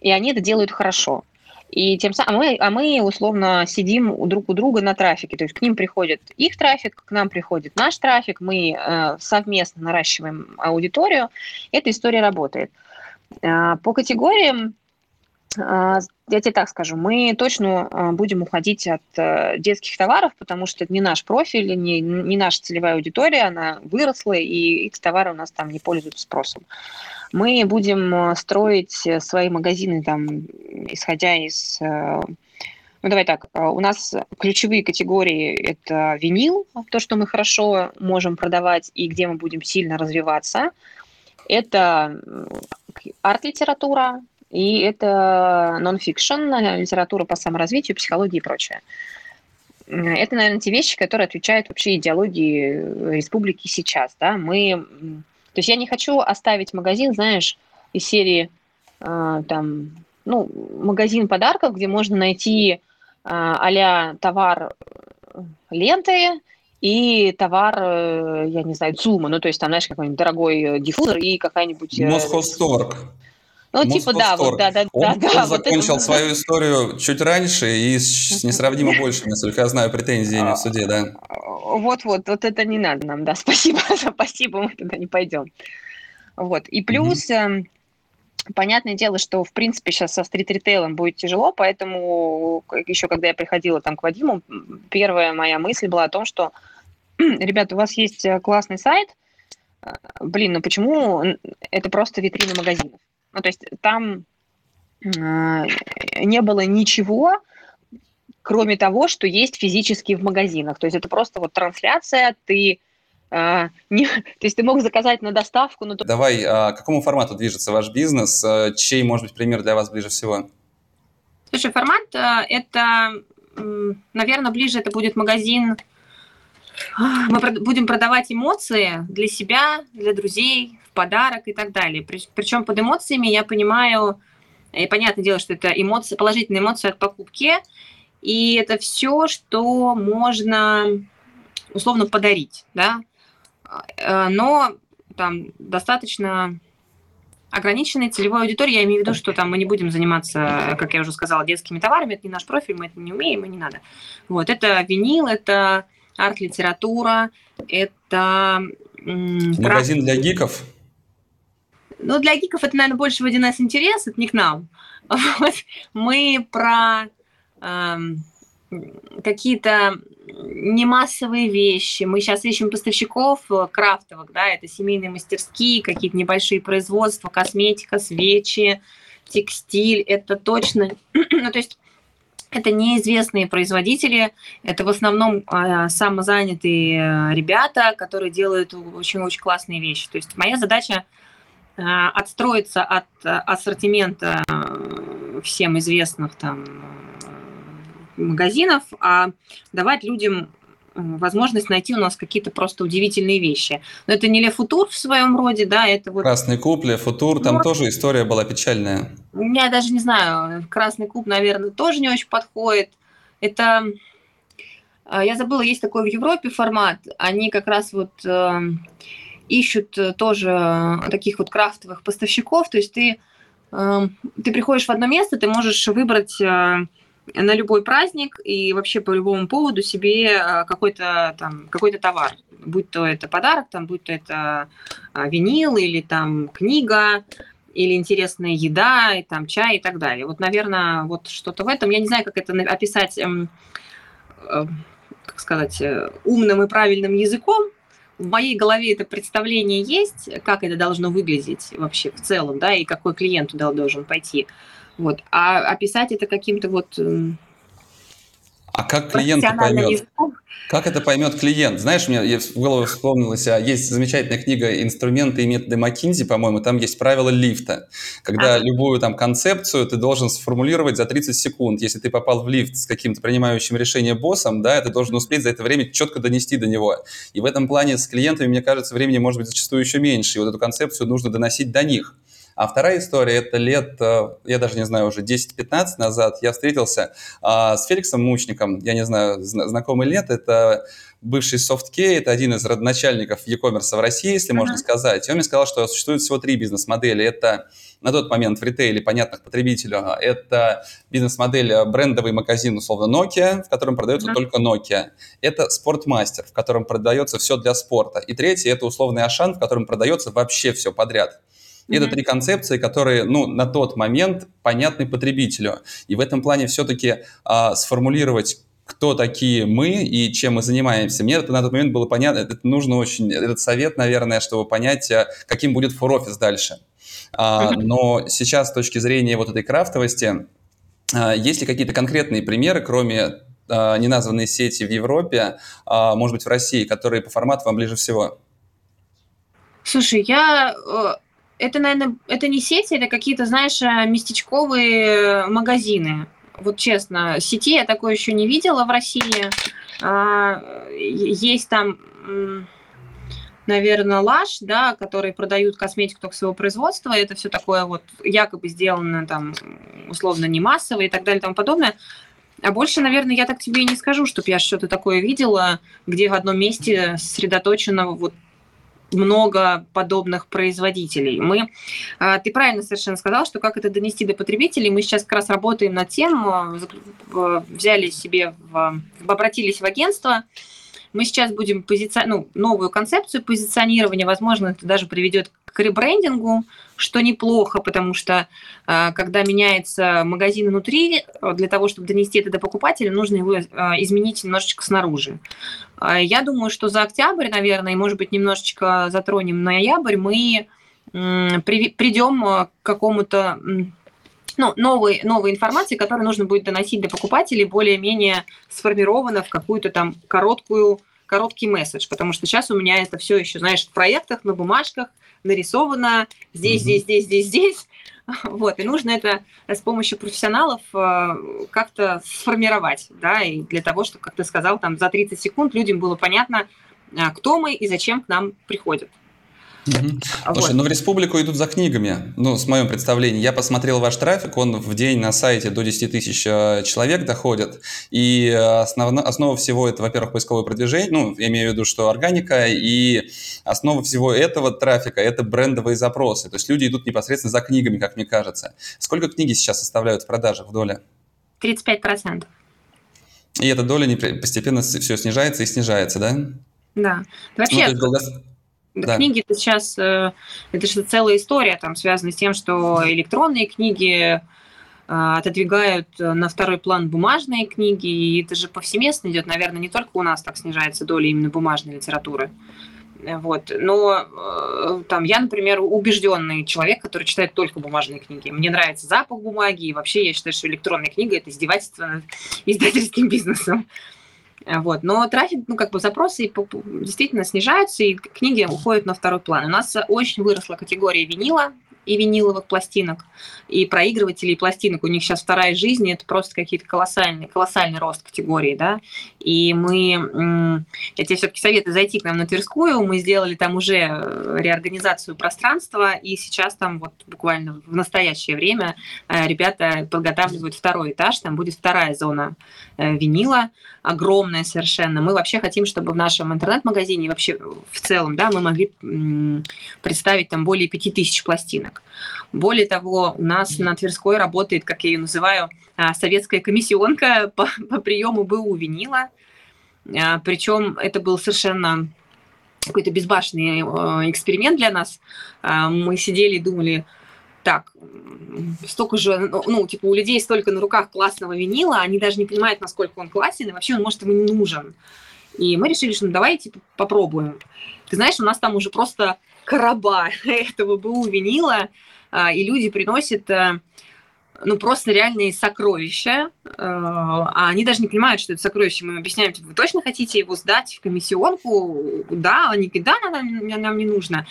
и они это делают хорошо. И тем самым, а мы, а мы условно сидим друг у друга на трафике, то есть к ним приходит их трафик, к нам приходит наш трафик, мы э, совместно наращиваем аудиторию, эта история работает. Э, по категориям, я тебе так скажу, мы точно э, будем уходить от э, детских товаров, потому что это не наш профиль, не, не наша целевая аудитория, она выросла, и эти товары у нас там не пользуются спросом. Мы будем э, строить э, свои магазины, там, исходя из... Ну, давай так, у нас ключевые категории – это винил, то, что мы хорошо можем продавать и где мы будем сильно развиваться. Это арт-литература, и это нон-фикшн, литература по саморазвитию, психологии и прочее. Это, наверное, те вещи, которые отвечают вообще идеологии республики сейчас. Да? Мы то есть я не хочу оставить магазин, знаешь, из серии э, там, ну, магазин подарков, где можно найти э, а товар э, ленты и товар, э, я не знаю, ЦУМа, ну, то есть там, знаешь, какой-нибудь дорогой э, диффузор и какая-нибудь... Э, Ну, типа, да, вот, да, да, он, да. Он да, закончил вот свою историю чуть раньше и с несравнимо больше, насколько я знаю, претензиями в суде, да. Вот-вот, вот это не надо нам, да, спасибо, спасибо, мы туда не пойдем. Вот, и плюс, mm-hmm. понятное дело, что, в принципе, сейчас со стрит-ритейлом будет тяжело, поэтому еще когда я приходила там к Вадиму, первая моя мысль была о том, что, ребята, у вас есть э, классный сайт, э, блин, ну почему это просто витрина магазинов? Ну, то есть там э, не было ничего, кроме того, что есть физически в магазинах. То есть это просто вот трансляция, ты а, не, то есть ты мог заказать на доставку, но... Давай, а, к какому формату движется ваш бизнес? А, чей, может быть, пример для вас ближе всего? Слушай, формат а, это, наверное, ближе это будет магазин. Мы будем продавать эмоции для себя, для друзей, подарок и так далее. Причем под эмоциями я понимаю, и понятное дело, что это эмоции, положительные эмоции от покупки, и это все, что можно условно подарить, да, э, но там достаточно ограниченной целевой аудитории, я имею в виду, что там мы не будем заниматься, как я уже сказала, детскими товарами, это не наш профиль, мы это не умеем и не надо. Вот, это винил, это арт-литература, это... Магазин для гиков? Ну, для гиков это, наверное, больше в 1С интерес, это не к нам. Вот. Мы про эм, какие-то немассовые вещи. Мы сейчас ищем поставщиков э, крафтовых, да, это семейные мастерские, какие-то небольшие производства, косметика, свечи, текстиль, это точно, ну, то есть это неизвестные производители, это в основном э, самозанятые э, ребята, которые делают очень-очень классные вещи. То есть моя задача э, отстроиться от э, ассортимента э, всем известных там магазинов, а давать людям возможность найти у нас какие-то просто удивительные вещи. Но это не Ле Футур в своем роде, да, это вот... Красный куб, Ле Футур, там ну, тоже история была печальная. Я даже не знаю, Красный куб, наверное, тоже не очень подходит. Это... Я забыла, есть такой в Европе формат. Они как раз вот э, ищут тоже таких вот крафтовых поставщиков. То есть ты, э, ты приходишь в одно место, ты можешь выбрать... Э, на любой праздник и вообще по любому поводу себе какой-то там какой-то товар, будь то это подарок, там, будь то это винил или там книга или интересная еда, и там чай и так далее. Вот, наверное, вот что-то в этом. Я не знаю, как это описать, эм, э, как сказать, э, умным и правильным языком. В моей голове это представление есть, как это должно выглядеть вообще в целом, да, и какой клиент туда должен пойти. Вот. А описать это каким-то вот а как клиент поймет? Языком? Как это поймет клиент? Знаешь, у меня в голову вспомнилось, а есть замечательная книга «Инструменты и методы Маккинзи», по-моему, там есть правило лифта, когда а. любую там концепцию ты должен сформулировать за 30 секунд. Если ты попал в лифт с каким-то принимающим решение боссом, да, ты должен успеть за это время четко донести до него. И в этом плане с клиентами, мне кажется, времени может быть зачастую еще меньше, и вот эту концепцию нужно доносить до них. А вторая история, это лет, э, я даже не знаю, уже 10-15 назад я встретился а, с Феликсом Мучником, я не знаю, знакомый лет, это бывший SoftKey, это один из родоначальников e-commerce в России, если uh-huh. можно сказать. И он мне сказал, что существует всего три бизнес-модели. Это на тот момент в ритейле понятных потребителю. Это бизнес-модель э, брендовый магазин, условно, Nokia, в котором продается uh-huh. только Nokia. Это спортмастер, в котором продается все для спорта. И третий – это условный Ашан, в котором продается вообще все подряд. И это три концепции, которые, ну, на тот момент понятны потребителю. И в этом плане все-таки а, сформулировать кто такие мы и чем мы занимаемся. Мне это на тот момент было понятно, это нужно очень, этот совет, наверное, чтобы понять, а, каким будет фор-офис дальше. А, но сейчас с точки зрения вот этой крафтовости, а, есть ли какие-то конкретные примеры, кроме а, неназванной сети в Европе, а, может быть, в России, которые по формату вам ближе всего? Слушай, я э, это, наверное, это не сети, это какие-то, знаешь, э, местечковые магазины. Вот честно, сети я такое еще не видела в России. А, есть там, наверное, Лаш, да, которые продают косметику только своего производства. Это все такое вот якобы сделано там условно не массово и так далее и тому подобное. А больше, наверное, я так тебе и не скажу, чтобы я что-то такое видела, где в одном месте сосредоточено вот много подобных производителей. Мы, а, ты правильно совершенно сказал, что как это донести до потребителей. Мы сейчас как раз работаем над тем, а, взяли себе, в, обратились в агентство, мы сейчас будем позиционировать ну, новую концепцию позиционирования, возможно, это даже приведет к ребрендингу, что неплохо, потому что а, когда меняется магазин внутри, для того, чтобы донести это до покупателя, нужно его изменить немножечко снаружи. Я думаю, что за октябрь, наверное, и, может быть, немножечко затронем ноябрь, мы придем к какому-то ну, новой, новой информации, которую нужно будет доносить до покупателей более-менее сформировано в какую-то там короткую, короткий месседж, потому что сейчас у меня это все еще, знаешь, в проектах, на бумажках, нарисовано здесь, mm-hmm. здесь, здесь, здесь, здесь. Вот, и нужно это с помощью профессионалов э, как-то сформировать, да, и для того, чтобы, как ты сказал, там за 30 секунд людям было понятно, а, кто мы и зачем к нам приходят. Угу. Слушай, ну в республику идут за книгами, ну, с моим представлением. Я посмотрел ваш трафик, он в день на сайте до 10 тысяч э, человек доходит. И основно, основа всего это, во-первых, поисковое продвижение, ну, я имею в виду, что органика, и основа всего этого трафика – это брендовые запросы. То есть люди идут непосредственно за книгами, как мне кажется. Сколько книги сейчас составляют в продажах в доле? 35%. И эта доля не, постепенно все снижается и снижается, да? Да. Вообще, ну, долго... Да. Книги это сейчас, э, это же целая история, там связана с тем, что электронные книги э, отодвигают на второй план бумажные книги, и это же повсеместно идет, наверное, не только у нас так снижается доля именно бумажной литературы. Вот. Но э, там я, например, убежденный человек, который читает только бумажные книги. Мне нравится запах бумаги, и вообще я считаю, что электронная книга – это издевательство над издательским бизнесом. Вот. Но трафик, ну, как бы запросы действительно снижаются, и книги уходят на второй план. У нас очень выросла категория винила, и виниловых пластинок, и проигрывателей, и пластинок. У них сейчас вторая жизнь, это просто какие-то колоссальные, колоссальный рост категории, да. И мы, я тебе все-таки советую зайти к нам на Тверскую, мы сделали там уже э, реорганизацию пространства, и сейчас там вот буквально в настоящее время э, ребята подготавливают второй этаж, там будет вторая зона э, винила, огромная совершенно. Мы вообще хотим, чтобы в нашем интернет-магазине вообще в целом, да, мы могли представить там более 5000 пластинок. Более того, у нас на Тверской работает, как я ее называю, а, советская комиссионка по, по приему БУ винила. А, Причем это был совершенно какой-то безбашенный э, эксперимент для нас. А, мы сидели и думали, так, столько же, ну, ну, типа, у людей столько на руках классного винила, они даже не понимают, насколько он классен, и вообще он, может, им не нужен. И мы решили, что ну, давай, типа, попробуем. Ты знаешь, у нас там уже просто короба этого БУ винила, а, и люди приносят э, ну, просто реальные сокровища, э, а они даже не понимают, что это сокровище. Мы им объясняем, типа, вы точно хотите его сдать в комиссионку? Да, они говорят, да, нам, нам не нужно.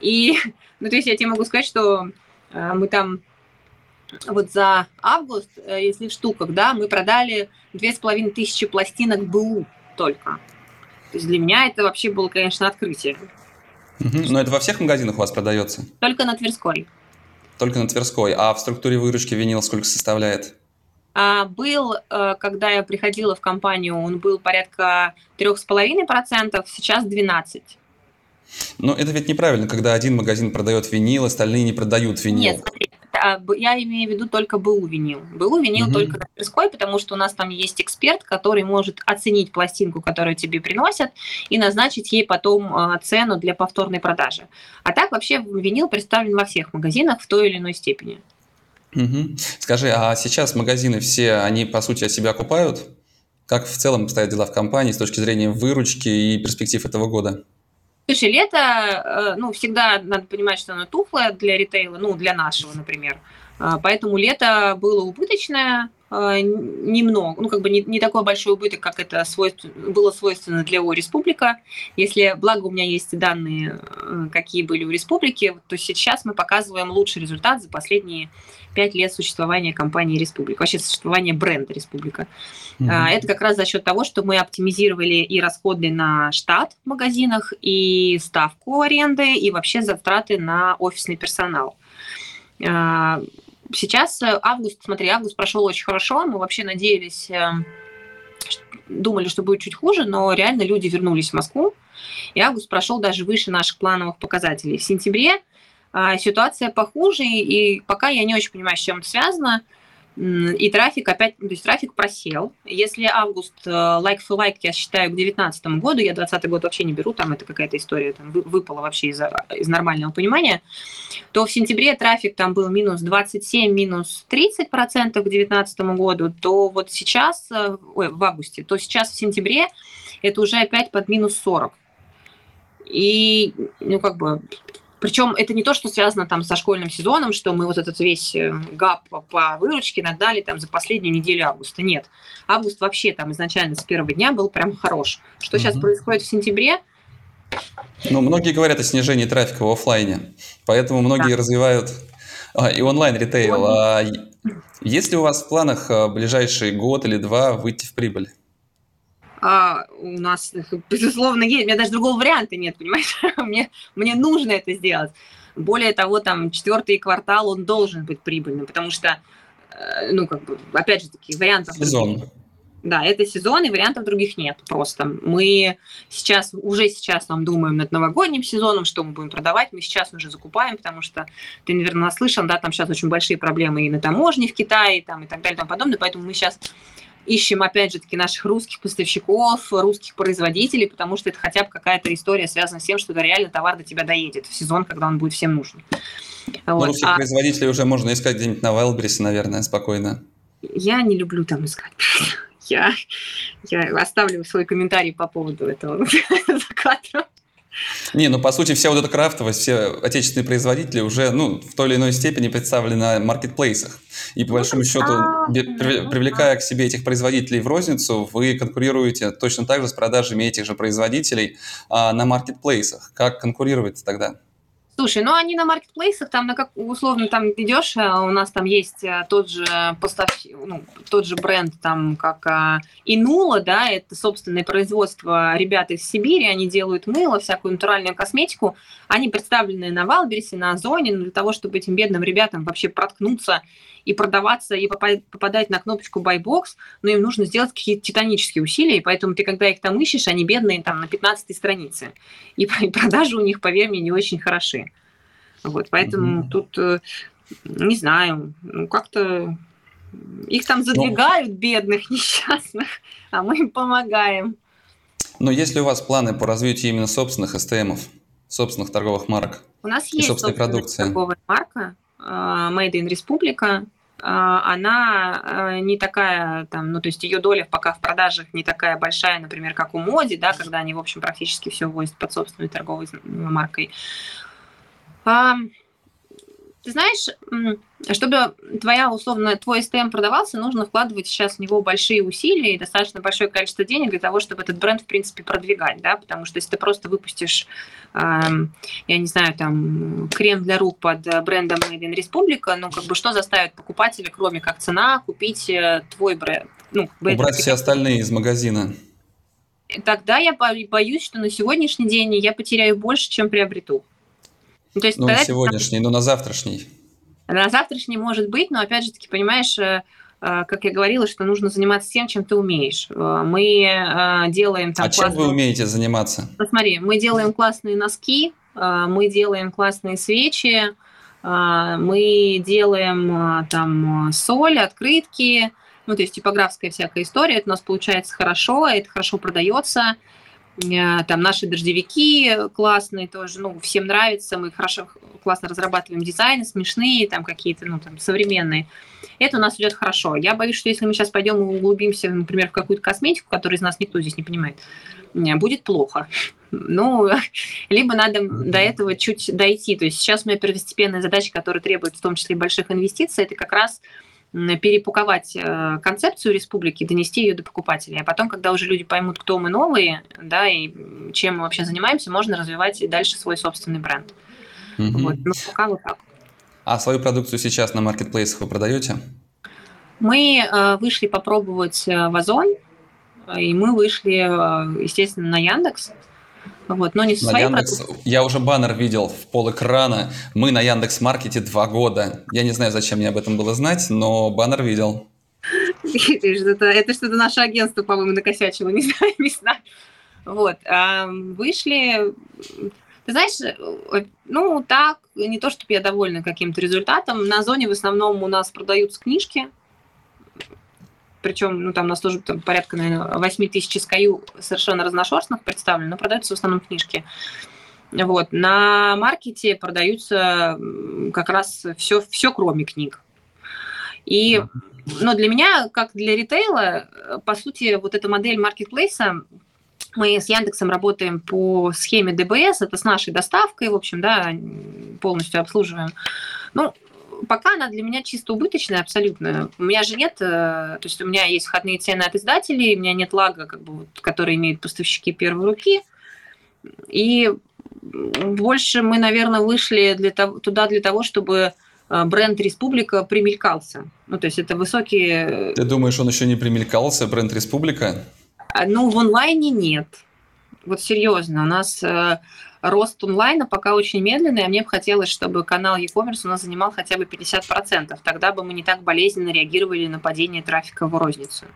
И, ну, то есть я тебе могу сказать, что э, мы там вот за август, если в штуках, да, мы продали две с половиной тысячи пластинок БУ только. То есть для меня это вообще было, конечно, открытие. Угу. Но это во всех магазинах у вас продается? Только на Тверской. Только на Тверской. А в структуре выручки винил сколько составляет? А, был, э, когда я приходила в компанию, он был порядка 3,5%, сейчас 12%. Но это ведь неправильно, когда один магазин продает винил, остальные не продают винил. Нет, смотри, я имею в виду только БУ винил. БУ винил угу. только на Тверской, потому что у нас там есть эксперт, который может оценить пластинку, которую тебе приносят, и назначить ей потом а, цену для повторной продажи. А так вообще винил представлен во всех магазинах в той или иной степени. Угу. Скажи, а сейчас магазины все, они по сути себя окупают? Как в целом стоят дела в компании с точки зрения выручки и перспектив этого года? Слушай, лето, э, ну, всегда надо понимать, что оно тухлое для ритейла, ну, для нашего, например. А, поэтому лето было убыточное, немного, ну, как бы не, не такой большой убыток, как это свойственно, было свойственно для ООО «Республика». Если, благо, у меня есть данные, э, какие были у «Республики», то сейчас мы показываем лучший результат за последние пять лет существования компании «Республика», вообще существования бренда «Республика». Mm-hmm. Это как раз за счет того, что мы оптимизировали и расходы на штат в магазинах, и ставку аренды, и вообще затраты на офисный персонал. Сейчас э, август, смотри, август прошел очень хорошо. Мы вообще надеялись, эм, думали, что будет чуть хуже, но реально люди вернулись в Москву. И август прошел даже выше наших плановых показателей. В сентябре а, ситуация похуже, и пока я не очень понимаю, с чем это связано и трафик опять, то есть трафик просел. Если август э, like for like я считаю к 2019 году, я 2020 год вообще не беру, там это какая-то история там выпала вообще из, из нормального понимания, то в сентябре трафик там был минус 27, минус 30 процентов к 2019 году, то вот сейчас, э, ой, в августе, то сейчас в сентябре это уже опять под минус 40. И, ну, как бы, причем это не то, что связано там со школьным сезоном, что мы вот этот весь э, гап по выручке нагнали там за последнюю неделю августа. Нет. Август вообще там изначально с первого дня был прям хорош. Что угу. сейчас происходит в сентябре? Ну, многие говорят о снижении трафика в офлайне, поэтому многие да. развивают а, и онлайн-ритейл. А есть ли у вас в планах а, ближайший год или два выйти в прибыль? А, у нас, безусловно, есть. У меня даже другого варианта нет, понимаешь? мне, мне нужно это сделать. Более того, там четвертый квартал, он должен быть прибыльным, потому что, э, ну, как бы, опять же таки, вариантов... Сезон. Да, это сезон, и вариантов других нет просто. Мы сейчас, уже сейчас нам думаем над новогодним сезоном, что мы будем продавать, мы сейчас уже закупаем, потому что ты, наверное, наслышан, да, там сейчас очень большие проблемы и на таможне в Китае, там, и так далее, и тому подобное, поэтому мы сейчас ищем, опять же таки, наших русских поставщиков, русских производителей, потому что это хотя бы какая-то история связана с тем, что реально товар до тебя доедет в сезон, когда он будет всем нужен. Ну, вот. русских а... производителей уже можно искать где-нибудь на Wildberries, наверное, спокойно. Я не люблю там искать. Я, я оставлю свой комментарий по поводу этого за кадром. Не, ну по сути вся вот эта крафтовость, все отечественные производители уже ну, в той или иной степени представлены на маркетплейсах. И по ну, большому счету, привлекая к себе этих производителей в розницу, вы конкурируете точно так же с продажами этих же производителей а, на маркетплейсах. Как конкурировать тогда? Слушай, ну они на маркетплейсах, там на как условно там идешь, а у нас там есть э, тот же поставщик, ну, тот же бренд, там как а, Инула, да, это собственное производство ребят из Сибири, они делают мыло, всякую натуральную косметику, они представлены на Валберсе, на Озоне, для того, чтобы этим бедным ребятам вообще проткнуться и продаваться, и попадать на кнопочку buy box, но им нужно сделать какие-то титанические усилия, и поэтому ты, когда их там ищешь, они бедные там на 15 странице. И продажи у них, поверь мне, не очень хороши. Вот, поэтому mm-hmm. тут, э, не знаю, ну как-то их там задвигают, но... бедных, несчастных, а мы им помогаем. Но есть ли у вас планы по развитию именно собственных STM-ов, собственных торговых марок? У нас есть собственная продукция. торговая марка, а, Made in Республика, а, она а, не такая, там, ну, то есть ее доля пока в продажах не такая большая, например, как у Моди, да, когда они, в общем, практически все возят под собственной торговой маркой. Ты знаешь, чтобы твоя, условно, твой STM продавался, нужно вкладывать сейчас в него большие усилия и достаточно большое количество денег для того, чтобы этот бренд, в принципе, продвигать, да, потому что если ты просто выпустишь, э, я не знаю, там, крем для рук под брендом Made in Республика, ну, как бы что заставит покупателя, кроме как цена, купить э, твой бренд? Ну, Убрать все остальные из магазина. Тогда я боюсь, что на сегодняшний день я потеряю больше, чем приобрету. Ну, то есть, ну, на сегодняшний, но на завтрашний. На завтрашний может быть, но опять же таки, понимаешь, э, э, как я говорила, что нужно заниматься тем, чем ты умеешь. Э, мы делаем там... А классные... чем вы умеете заниматься? Посмотри, мы делаем классные носки, мы делаем классные свечи, мы делаем там соль, открытки, ну, то есть типографская всякая история, это у нас получается хорошо, это хорошо продается, там наши дождевики классные тоже, ну, всем нравится, мы хорошо, классно разрабатываем дизайны, смешные, там какие-то, ну, там, современные. Это у нас идет хорошо. Я боюсь, что если мы сейчас пойдем и углубимся, например, в какую-то косметику, которую из нас никто здесь не понимает, э, будет плохо. Ну, либо надо до этого чуть дойти. То есть сейчас моя первостепенная задача, которая требует в том числе больших инвестиций, это как раз перепаковать э, концепцию республики, донести ее до покупателей. А потом, когда уже люди поймут, кто мы новые, да, и чем мы вообще занимаемся, можно развивать и дальше свой собственный бренд. Угу. Вот. Ну, пока вот так. А свою продукцию сейчас на маркетплейсах вы продаете? Мы э, вышли попробовать э, в Озон, и мы вышли, естественно, на Яндекс. Вот, но не со своей Яндекс... Я уже баннер видел в пол экрана. Мы на Яндекс Маркете два года. Я не знаю, зачем мне об этом было знать, но баннер видел. Это, это что-то наше агентство, по-моему, накосячило, не знаю, не знаю. Вот, а, вышли, ты знаешь, э, ну так, не то, чтобы я довольна каким-то результатом. На зоне в основном у нас продаются книжки, причем, ну, там нас тоже там, порядка, наверное, 8 тысяч SKU совершенно разношерстных представлено, но продаются в основном книжки. Вот. На маркете продаются как раз все, все кроме книг. И но для меня, как для ритейла, по сути, вот эта модель маркетплейса, мы с Яндексом работаем по схеме ДБС, это с нашей доставкой, в общем, да, полностью обслуживаем. Ну, пока она для меня чисто убыточная абсолютно. У меня же нет, э, то есть у меня есть входные цены от издателей, у меня нет лага, как бы, вот, который имеют поставщики первой руки. И больше мы, наверное, вышли для того, туда для того, чтобы э, бренд Республика примелькался. Ну, то есть это высокие... Ты думаешь, он еще не примелькался, бренд Республика? А, ну, в онлайне нет. Вот серьезно, у нас э, рост онлайна пока очень медленный, а мне бы хотелось, чтобы канал e-commerce у нас занимал хотя бы 50%. Тогда бы мы не так болезненно реагировали на падение трафика в розницу.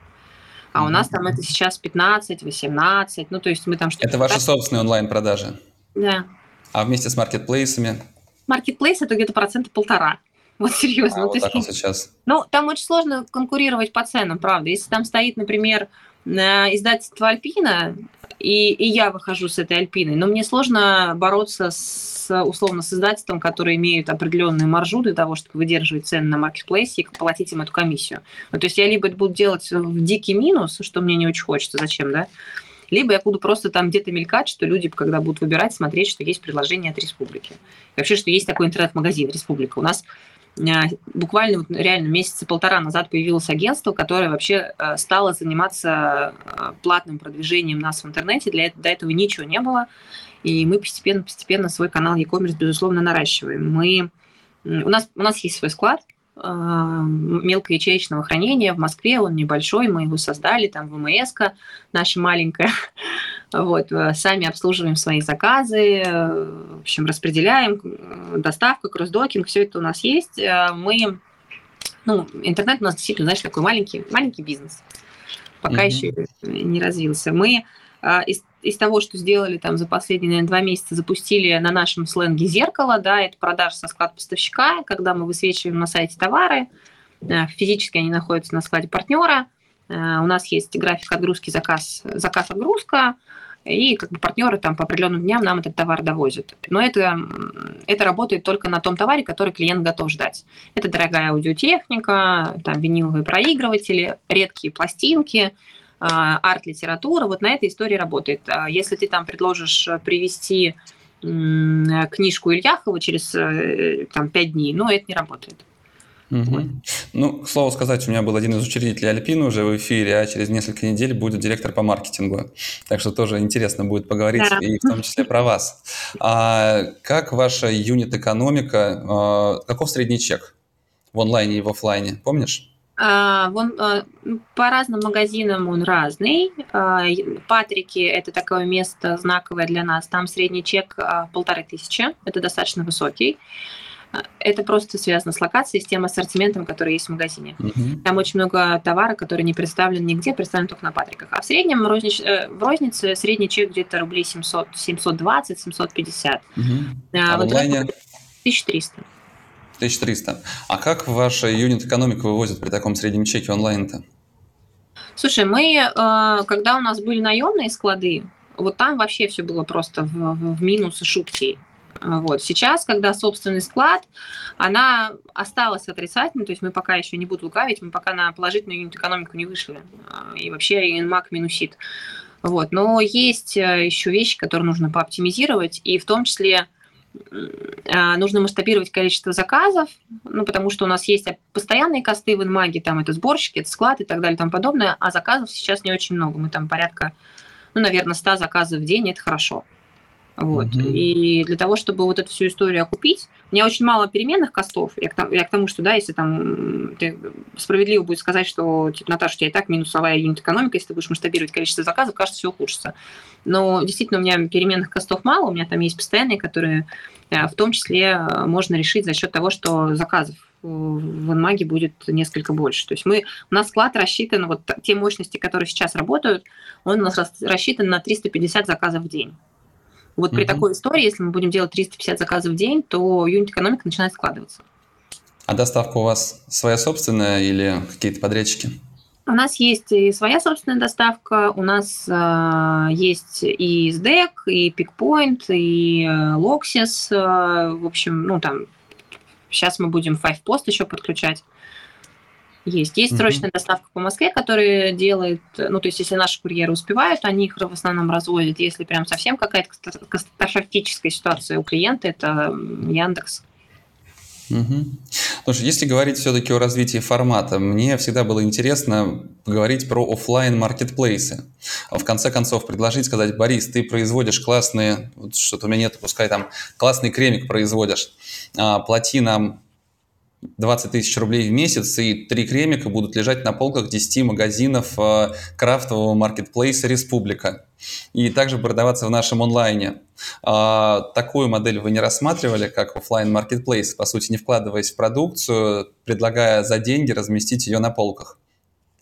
А у нас там это сейчас 15, 18, ну то есть мы там что-то... Это ваши собственные онлайн-продажи? Да. А вместе с маркетплейсами? Маркетплейс это где-то процента полтора. Вот серьезно. А, ну, вот так есть, сейчас. Ну, там очень сложно конкурировать по ценам, правда. Если там стоит, например, издательство Альпина, и, и я выхожу с этой альпиной. Но мне сложно бороться с, условно, с издательством, которые имеют определенную маржу для того, чтобы выдерживать цены на маркетплейсе и платить им эту комиссию. Ну, то есть я либо это буду делать в дикий минус, что мне не очень хочется, зачем, да, либо я буду просто там где-то мелькать, что люди, когда будут выбирать, смотреть, что есть предложение от республики. И вообще, что есть такой интернет-магазин «Республика». У нас буквально вот реально месяца полтора назад появилось агентство, которое вообще э, стало заниматься э, платным продвижением нас в интернете. Для до этого ничего не было. И мы постепенно-постепенно свой канал e-commerce, безусловно, наращиваем. Мы, у, нас, у нас есть свой склад, э, мелкоячеечного хранения в Москве, он небольшой, мы его создали, там ВМС наша маленькая, вот, сами обслуживаем свои заказы, в общем, распределяем, доставка, кроссдокинг, все это у нас есть. Мы, ну, интернет у нас действительно, знаешь, такой маленький, маленький бизнес, пока mm-hmm. еще не развился. Мы из из того, что сделали там за последние, наверное, два месяца, запустили на нашем сленге зеркало, да, это продаж со склад поставщика, когда мы высвечиваем на сайте товары, э, физически они находятся на складе партнера, э, у нас есть график отгрузки, заказ, заказ-отгрузка, и как бы партнеры там по определенным дням нам этот товар довозят. Но это, это работает только на том товаре, который клиент готов ждать. Это дорогая аудиотехника, там виниловые проигрыватели, редкие пластинки – а, арт-литература, вот на этой истории работает. А если ты там предложишь э, привести книжку Ильяхова через э, там, 5 дней, ну, это не работает. Угу. Вот. Ну, к слову сказать, у меня был один из учредителей Альпины уже в эфире, а через несколько недель будет директор по маркетингу. Так что тоже интересно будет поговорить, да. и в том числе про вас. А как ваша юнит-экономика, а, каков средний чек в онлайне и в офлайне, помнишь? А, вон, а, по разным магазинам он разный. А, Патрики – это такое место знаковое для нас. Там средний чек а, полторы тысячи. Это достаточно высокий. Это просто связано с локацией, с тем ассортиментом, который есть в магазине. Uh-huh. Там очень много товара, который не представлен нигде, представлен только на Патриках. А в среднем в, рознич... Э, в рознице средний чек где-то рублей 700, 720, 750. Uh-huh. А, а в онлайне? 1300. 1300. А как ваша юнит-экономика вывозит при таком среднем чеке онлайн-то? Слушай, мы, э, когда у нас были наемные склады, вот там вообще все было просто в, в минус и шутки. Вот. Сейчас, когда собственный склад, она осталась отрицательной, то есть мы пока еще не буду лукавить, мы пока на положительную юнит-экономику не вышли. Э, и вообще инмак минусит. Вот. Но есть э, еще вещи, которые нужно пооптимизировать, и в том числе а, нужно масштабировать количество заказов, ну, потому что у нас есть постоянные косты в инмаге, там это сборщики, это склад и так далее тому подобное, а заказов сейчас не очень много. Мы там порядка, ну, наверное, 100 заказов в день, это хорошо. Вот. Mm-hmm. И для того, чтобы вот эту всю историю окупить, у меня очень мало переменных костов. Я к, тому, я к тому, что, да, если там ты справедливо будет сказать, что, типа, Наташа, у тебя и так минусовая юнит-экономика, если ты будешь масштабировать количество заказов, кажется, все ухудшится. Но действительно, у меня переменных костов мало, у меня там есть постоянные, которые э, в том числе э, можно решить за счет того, что заказов в Инмаге будет несколько больше. То есть мы, у нас склад рассчитан, вот те мощности, которые сейчас работают, он у нас рассчитан на 350 заказов в день. Вот при такой истории, если мы будем делать 350 заказов в день, то юнит-экономика начинает складываться. А доставка у вас своя собственная или какие-то подрядчики? У нас есть и своя собственная доставка, у нас э, есть и SDEC, и PickPoint, и э, Loxis, э, в общем, ну там, сейчас мы будем Five Post еще подключать. Есть. Есть mm-hmm. срочная доставка по Москве, которая делает, ну, то есть, если наши курьеры успевают, они их в основном разводят. Если прям совсем какая-то катастрофическая ситуация у клиента, это Яндекс. Угу. Слушай, если говорить все-таки о развитии формата, мне всегда было интересно поговорить про офлайн маркетплейсы. В конце концов, предложить, сказать, Борис, ты производишь классные, вот что-то у меня нет, пускай там классный кремик производишь, а, плати нам 20 тысяч рублей в месяц, и три кремика будут лежать на полках 10 магазинов э, крафтового маркетплейса «Республика». И также продаваться в нашем онлайне. А, такую модель вы не рассматривали, как офлайн маркетплейс, по сути, не вкладываясь в продукцию, предлагая за деньги разместить ее на полках?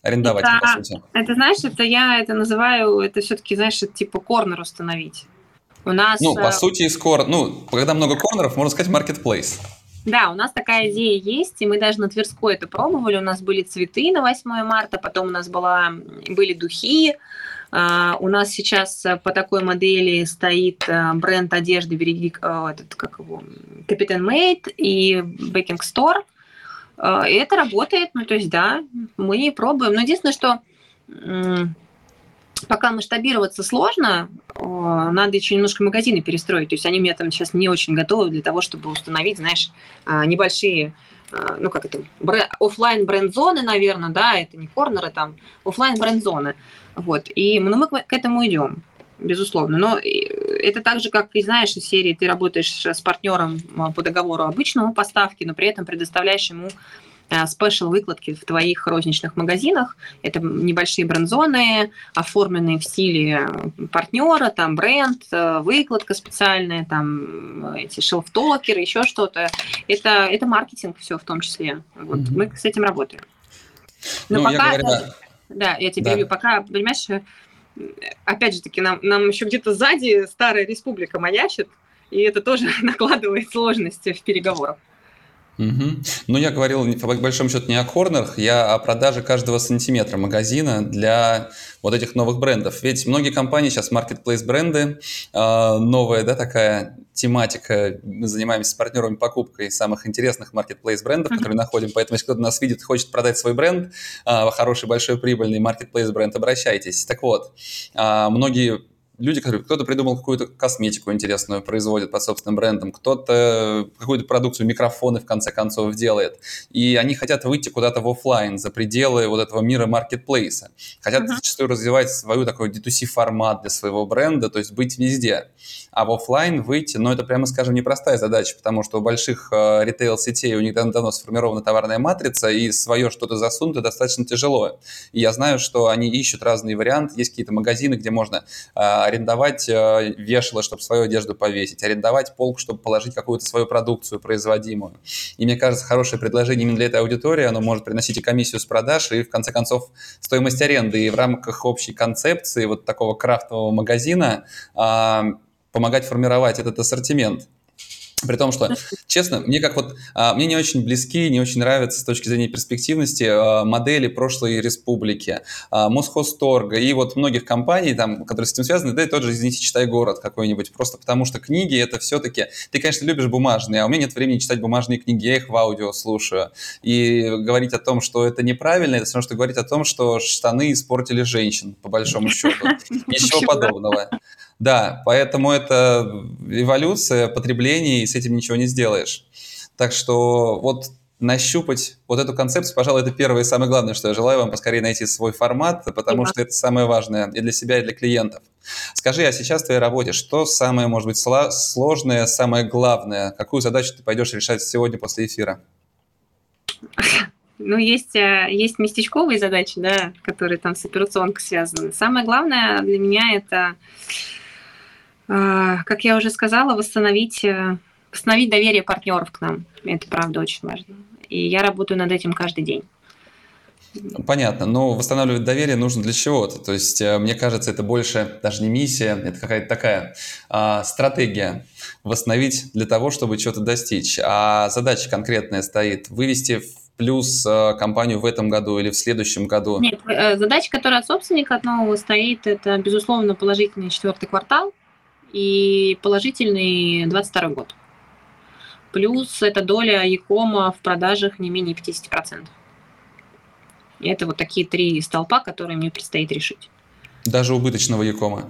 Арендовать, это, по сути. Это, знаешь, это я это называю, это все-таки, знаешь, это типа корнер установить. У нас... Ну, по э, сути, из кор... ну, когда много корнеров, можно сказать маркетплейс. Да, у нас такая идея есть, и мы даже на Тверской это пробовали. У нас были цветы на 8 марта, потом у нас была, были духи. Uh, у нас сейчас по такой модели стоит uh, бренд одежды береги, uh, этот, как его, Капитан Мейд и Бекинг Стор. И это работает, ну то есть да, мы пробуем. Но единственное, что пока масштабироваться сложно, надо еще немножко магазины перестроить. То есть они мне там сейчас не очень готовы для того, чтобы установить, знаешь, а, небольшие а, ну как это, офлайн бренд-зоны, наверное, да, это не корнеры там, офлайн бренд-зоны. Вот. И ну, мы к этому идем, безусловно. Но это так же, как и знаешь, из серии ты работаешь с партнером а, по договору обычного поставки, но при этом предоставляешь ему Э, спешл выкладки в твоих розничных магазинах. Это небольшие бренд-зоны, оформленные в стиле партнера, там бренд, э, выкладка специальная, там эти шелф-токеры, еще что-то. Это, это маркетинг все в том числе. Вот mm-hmm. мы с этим работаем. Но ну, пока, я говорю, да. да, я тебе да. пока, понимаешь, э, опять же таки, нам, нам еще где-то сзади старая республика маячит, и это тоже накладывает сложности в переговорах. Угу. Ну, я говорил, по большому счету, не о корнерах, я о продаже каждого сантиметра магазина для вот этих новых брендов. Ведь многие компании сейчас marketplace бренды, э, новая, да, такая тематика. Мы занимаемся с партнерами покупкой самых интересных marketplace брендов, mm-hmm. которые находим. Поэтому, если кто-то нас видит, хочет продать свой бренд, э, хороший, большой, прибыльный marketplace бренд, обращайтесь. Так вот, э, многие люди, которые кто-то придумал какую-то косметику интересную, производит под собственным брендом, кто-то какую-то продукцию, микрофоны в конце концов делает. И они хотят выйти куда-то в офлайн за пределы вот этого мира маркетплейса. Хотят uh-huh. зачастую развивать свою такой D2C формат для своего бренда, то есть быть везде. А в офлайн выйти, ну это прямо скажем непростая задача, потому что у больших э, ритейл-сетей у них давно, сформирована товарная матрица, и свое что-то засунуть достаточно тяжело. И я знаю, что они ищут разные варианты. Есть какие-то магазины, где можно э, арендовать э, вешало, чтобы свою одежду повесить, арендовать полку, чтобы положить какую-то свою продукцию производимую. И мне кажется, хорошее предложение именно для этой аудитории, оно может приносить и комиссию с продаж, и в конце концов стоимость аренды. И в рамках общей концепции вот такого крафтового магазина а, помогать формировать этот ассортимент. При том, что, честно, мне как вот, а, мне не очень близки, не очень нравятся с точки зрения перспективности а, модели прошлой республики, а, Мосхозторга и вот многих компаний, там, которые с этим связаны, да и тот же, извините, читай город какой-нибудь, просто потому что книги это все-таки, ты, конечно, любишь бумажные, а у меня нет времени читать бумажные книги, я их в аудио слушаю. И говорить о том, что это неправильно, это все равно, что говорить о том, что штаны испортили женщин, по большому счету. Ничего подобного. Да, поэтому это эволюция потребления, и с этим ничего не сделаешь. Так что вот нащупать вот эту концепцию, пожалуй, это первое и самое главное, что я желаю вам поскорее найти свой формат, потому да. что это самое важное и для себя, и для клиентов. Скажи, а сейчас в твоей работе что самое, может быть, сложное, самое главное? Какую задачу ты пойдешь решать сегодня после эфира? Ну, есть, э, есть местечковые задачи, да, которые там с операционкой связаны. Самое главное для меня это как я уже сказала, восстановить, э, восстановить доверие партнеров к нам. Это правда очень важно. И я работаю над этим каждый день. Понятно, но восстанавливать доверие нужно для чего-то. То есть, э, мне кажется, это больше даже не миссия, это какая-то такая а, стратегия восстановить для того, чтобы что-то достичь. А задача конкретная стоит вывести в плюс э, компанию в этом году или в следующем году? Нет, задача, которая от собственника от нового стоит, это, безусловно, положительный четвертый квартал – и положительный 22 год. Плюс эта доля Якома в продажах не менее 50%. И это вот такие три столпа, которые мне предстоит решить. Даже убыточного Якома?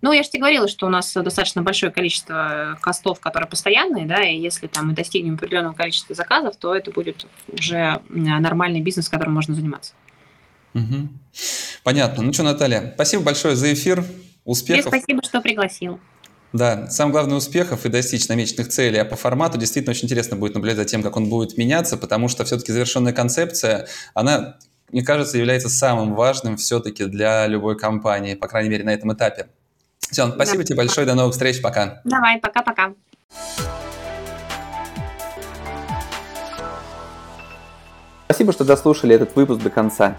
Ну, я же тебе говорила, что у нас достаточно большое количество костов, которые постоянные, да, и если там мы достигнем определенного количества заказов, то это будет уже нормальный бизнес, которым можно заниматься. Угу. Понятно. Ну что, Наталья, спасибо большое за эфир. Успехов. Тебе спасибо, что пригласил. Да, самое главное успехов и достичь намеченных целей. А по формату действительно очень интересно будет наблюдать за тем, как он будет меняться, потому что все-таки завершенная концепция, она, мне кажется, является самым важным все-таки для любой компании, по крайней мере, на этом этапе. Все, спасибо да. тебе большое, до новых встреч, пока. Давай, пока-пока. Спасибо, что дослушали этот выпуск до конца.